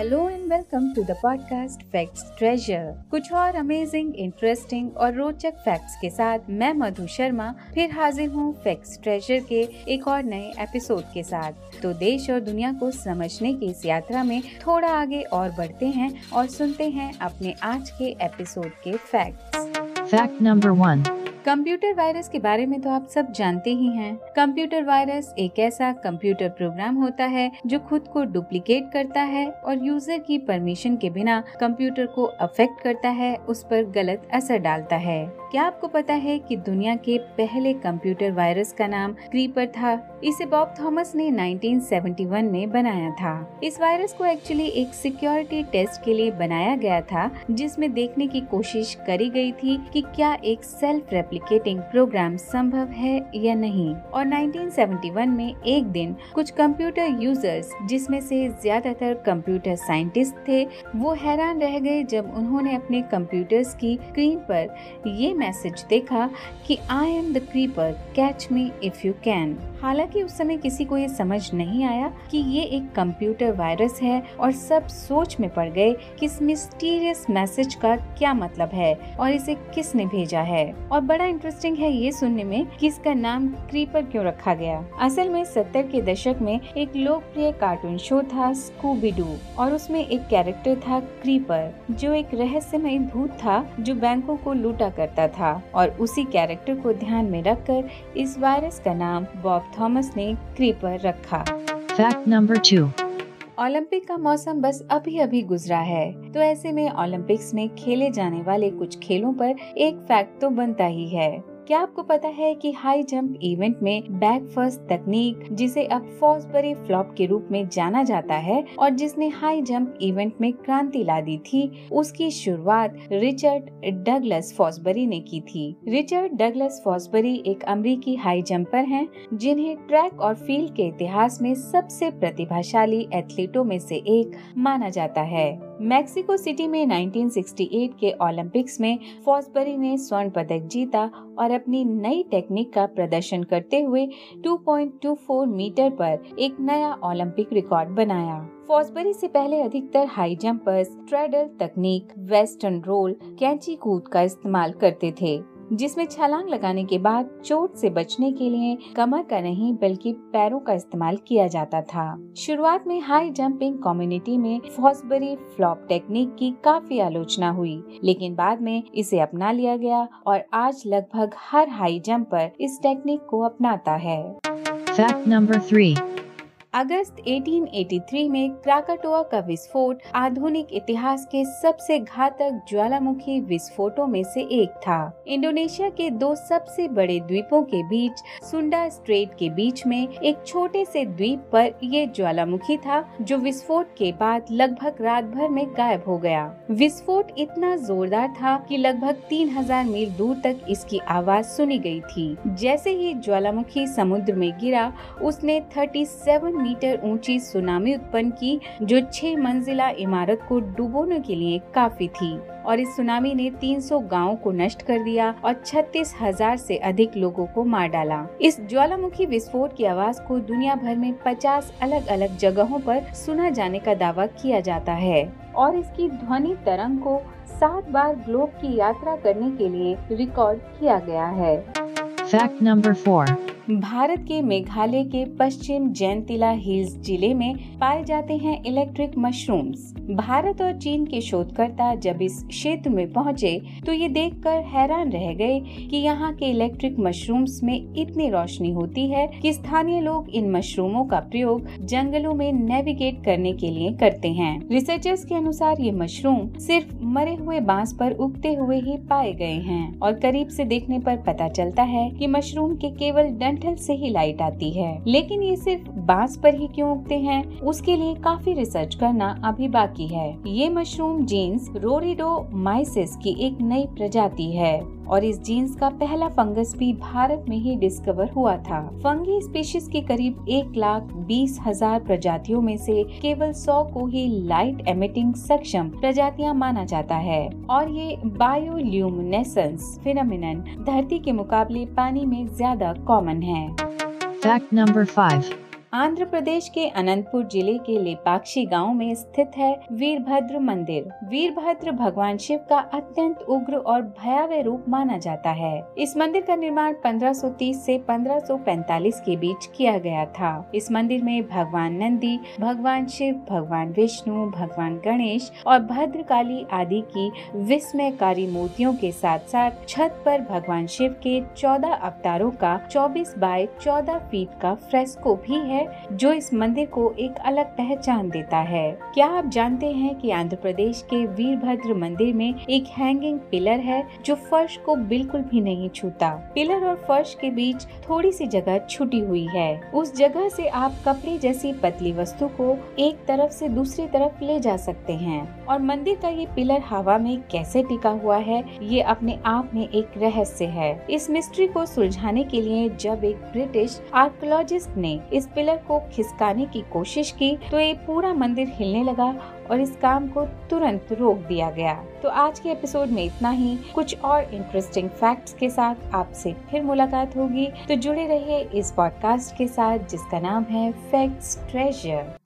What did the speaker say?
Hello and welcome to the podcast facts treasure कुछ और amazing interesting और रोचक फैक्ट्स के साथ मैं मधु शर्मा, फिर हाजिर हूँ फैक्ट्स ट्रेजर के एक और नए एपिसोड के साथ। तो देश और दुनिया को समझने की इस यात्रा में थोड़ा आगे और बढ़ते हैं और सुनते हैं अपने आज के एपिसोड के facts fact number one computer virus के बारे में तो आप सब जानते ही हैं। कंप्यूटर वायरस एक ऐसा कंप्यूटर प्रोग्राम होता है जो खुद को डुप्लीकेट करता है और यूज़र की परमिशन के बिना कंप्यूटर को अफेक्ट करता है, उस पर गलत असर डालता है क्या आपको पता है कि दुनिया के पहले कंप्यूटर वायरस का नाम क्रीपर था इसे बॉब थॉमस ने 1971 में बनाया था। इस वायरस को एक्चुअली एक सिक्योरिटी टेस्ट के लिए बनाया गया था, जिसमें देखने की कोशिश करी गई थी कि क्या एक सेल्फ रेप्लिकेटिंग प्रोग्राम संभव है या नहीं। और 1971 में एक दिन कुछ कंप्यूटर यूज़र्स जिसमें से ज़्यादातर कंप्यूटर साइंटिस्ट थे, वो हैरान रह गए जब उन्होंने अपने कंप्यूटर्स की स्क्रीन पर ये मैसेज देखा कि I am the creeper catch me if you can हालाँकि उस समय किसी को ये समझ नहीं आया कि ये एक कंप्यूटर वायरस है और सब सोच में पड़ गए कि इस मिस्टीरियस मैसेज का क्या मतलब है और इसे किसने भेजा है। और बड़ा इंटरेस्टिंग है ये सुनने में कि इसका नाम क्रीपर क्यों रखा गया। असल में सत्तर के दशक में एक लोकप्रिय कार्टून शो था स्कूबी डू और उसमें एक कैरेक्टर था क्रीपर जो एक रहस्यमय भूत था जो बैंकों को लूटा करता था। और उसी कैरेक्टर को ध्यान में रखकर इस वायरस का नाम बॉब थॉमस ने क्रीपर रखा। फैक्ट नंबर टू ओलंपिक का मौसम बस अभी अभी गुजरा है। तो ऐसे में ओलंपिक्स में खेले जाने वाले कुछ खेलों पर एक फैक्ट तो बनता ही है। क्या आपको पता है कि हाई जंप इवेंट में बैक फ़र्स्ट तकनीक जिसे अब फॉसबरी फ्लॉप के रूप में जाना जाता है और जिसने हाई जंप इवेंट में क्रांति ला दी थी, उसकी शुरुआत रिचर्ड डगलस फॉसबरी ने की थी। रिचर्ड डगलस फॉसबरी एक अमरीकी हाई जम्पर हैं, जिन्हें ट्रैक और फ़ील्ड के इतिहास में सबसे प्रतिभाशाली एथलीटों में से एक माना जाता है। मैक्सिको सिटी में 1968 के ओलंपिक्स में फॉसबरी ने स्वर्ण पदक जीता और अपनी नई टेक्निक का प्रदर्शन करते हुए 2.24 मीटर पर एक नया ओलंपिक रिकॉर्ड बनाया। फॉसबरी से पहले अधिकतर हाई जंपर्स, ट्रेडल तकनीक, वेस्टर्न रोल, कैंची कूद का इस्तेमाल करते थे। जिसमें छलांग लगाने के बाद चोट से बचने के लिए कमर का नहीं, बल्कि पैरों का इस्तेमाल किया जाता था। शुरुआत में हाई जंपिंग कम्युनिटी में फॉसबरी फ्लॉप टेक्निक की काफ़ी आलोचना हुई, लेकिन बाद में इसे अपना लिया गया और आज लगभग हर हाई जंपर इस टेक्निक को अपनाता है। फैक्ट नंबर थ्री अगस्त 1883 में क्राकाटोआ का विस्फोट आधुनिक इतिहास के सबसे घातक ज्वालामुखी विस्फोटों में से एक था। इंडोनेशिया के दो सबसे बड़े द्वीपों के बीच, सुंडा स्ट्रेट के बीच में एक छोटे से द्वीप पर ये ज्वालामुखी था, जो विस्फोट के बाद लगभग रात भर में गायब हो गया। विस्फोट इतना जोरदार था कि लगभग 3000 मील दूर तक इसकी आवाज़ सुनी गई थी। जैसे ही ज्वालामुखी समुद्र में गिरा, उसने 37 मीटर ऊँची सुनामी उत्पन्न की, जो छह मंजिला इमारत को डुबोने के लिए काफ़ी थी। और इस सुनामी ने 300 गाँवों को नष्ट कर दिया और छत्तीस हज़ार से अधिक लोगों को मार डाला। इस ज्वालामुखी विस्फोट की आवाज़ को दुनिया भर में 50 अलग अलग जगहों पर सुना जाने का दावा किया जाता है। और इसकी ध्वनि तरंग को सात बार ग्लोब की यात्रा करने के लिए रिकॉर्ड किया गया है। फैक्ट नंबर फोर भारत के मेघालय के पश्चिम जैनतिला हिल्स ज़िले में पाए जाते हैं इलेक्ट्रिक मशरूम्स भारत और चीन के शोधकर्ता जब इस क्षेत्र में पहुँचे तो ये देखकर हैरान रह गए कि यहाँ के इलेक्ट्रिक मशरूम्स में इतनी रोशनी होती है कि स्थानीय लोग इन मशरूमों का प्रयोग जंगलों में नेविगेट करने के लिए करते हैं। रिसर्चर्स के अनुसार ये मशरूम सिर्फ़ मरे हुए बाँस पर उगते हुए ही पाए गए हैं और करीब से देखने पर पता चलता है कि मशरूम के केवल डंठल से ही लाइट आती है। लेकिन ये सिर्फ़ बाँस पर ही क्यों उगते हैं? उसके लिए काफ़ी रिसर्च करना अभी बाकी है। ये मशरूम जीन्स रोरिडो माइसिस की एक नई प्रजाति है और इस जीन्स का पहला फंगस भी भारत में ही डिस्कवर हुआ था। फंगी स्पीशीज की करीब एक लाख बीस हज़ार प्रजातियों में से केवल सौ को ही लाइट एमिटिंग सक्षम प्रजातियाँ माना जाता है। और ये बायोल्यूमिनेसेंस फिनोमिनन धरती के मुकाबले पानी में ज़्यादा कॉमन है। Fact number five Andhra Pradesh के अनंतपुर ज़िले के लेपाक्षी गाँव में स्थित है वीरभद्र मंदिर। वीरभद्र भगवान शिव का अत्यंत उग्र और भयावह रूप माना जाता है। इस मंदिर का निर्माण 1530 से 1545 के बीच किया गया था। इस मंदिर में भगवान नंदी, भगवान शिव, भगवान विष्णु, भगवान गणेश और भद्रकाली आदि की विस्मयकारी मूर्तियों के साथ साथ छत पर भगवान शिव के 14 अवतारों का 24 बाय 14 फीट का फ्रेस्को भी है। जो इस मंदिर को एक अलग पहचान देता है। क्या आप जानते हैं कि आंध्र प्रदेश के वीरभद्र मंदिर में एक हैंगिंग पिलर है, जो फर्श को बिल्कुल भी नहीं छूता? पिलर और फर्श के बीच थोड़ी सी जगह छुटी हुई है। उस जगह से आप कपड़े जैसी पतली वस्तु को एक तरफ़ से दूसरी तरफ़ ले जा सकते हैं। और मंदिर का ये पिलर हवा में कैसे टिका हुआ है, ये अपने आप में एक रहस्य है। इस मिस्ट्री को सुलझाने के लिए जब एक ब्रिटिश आर्कोलॉजिस्ट ने इस पिलर को खिसकाने की कोशिश की तो ये पूरा मंदिर हिलने लगा और इस काम को तुरंत रोक दिया गया। तो आज के एपिसोड में इतना ही। कुछ और इंटरेस्टिंग फैक्ट्स के साथ आपसे फिर मुलाकात होगी। तो जुड़े रहिए इस पॉडकास्ट के साथ जिसका नाम है फैक्ट्स ट्रेजर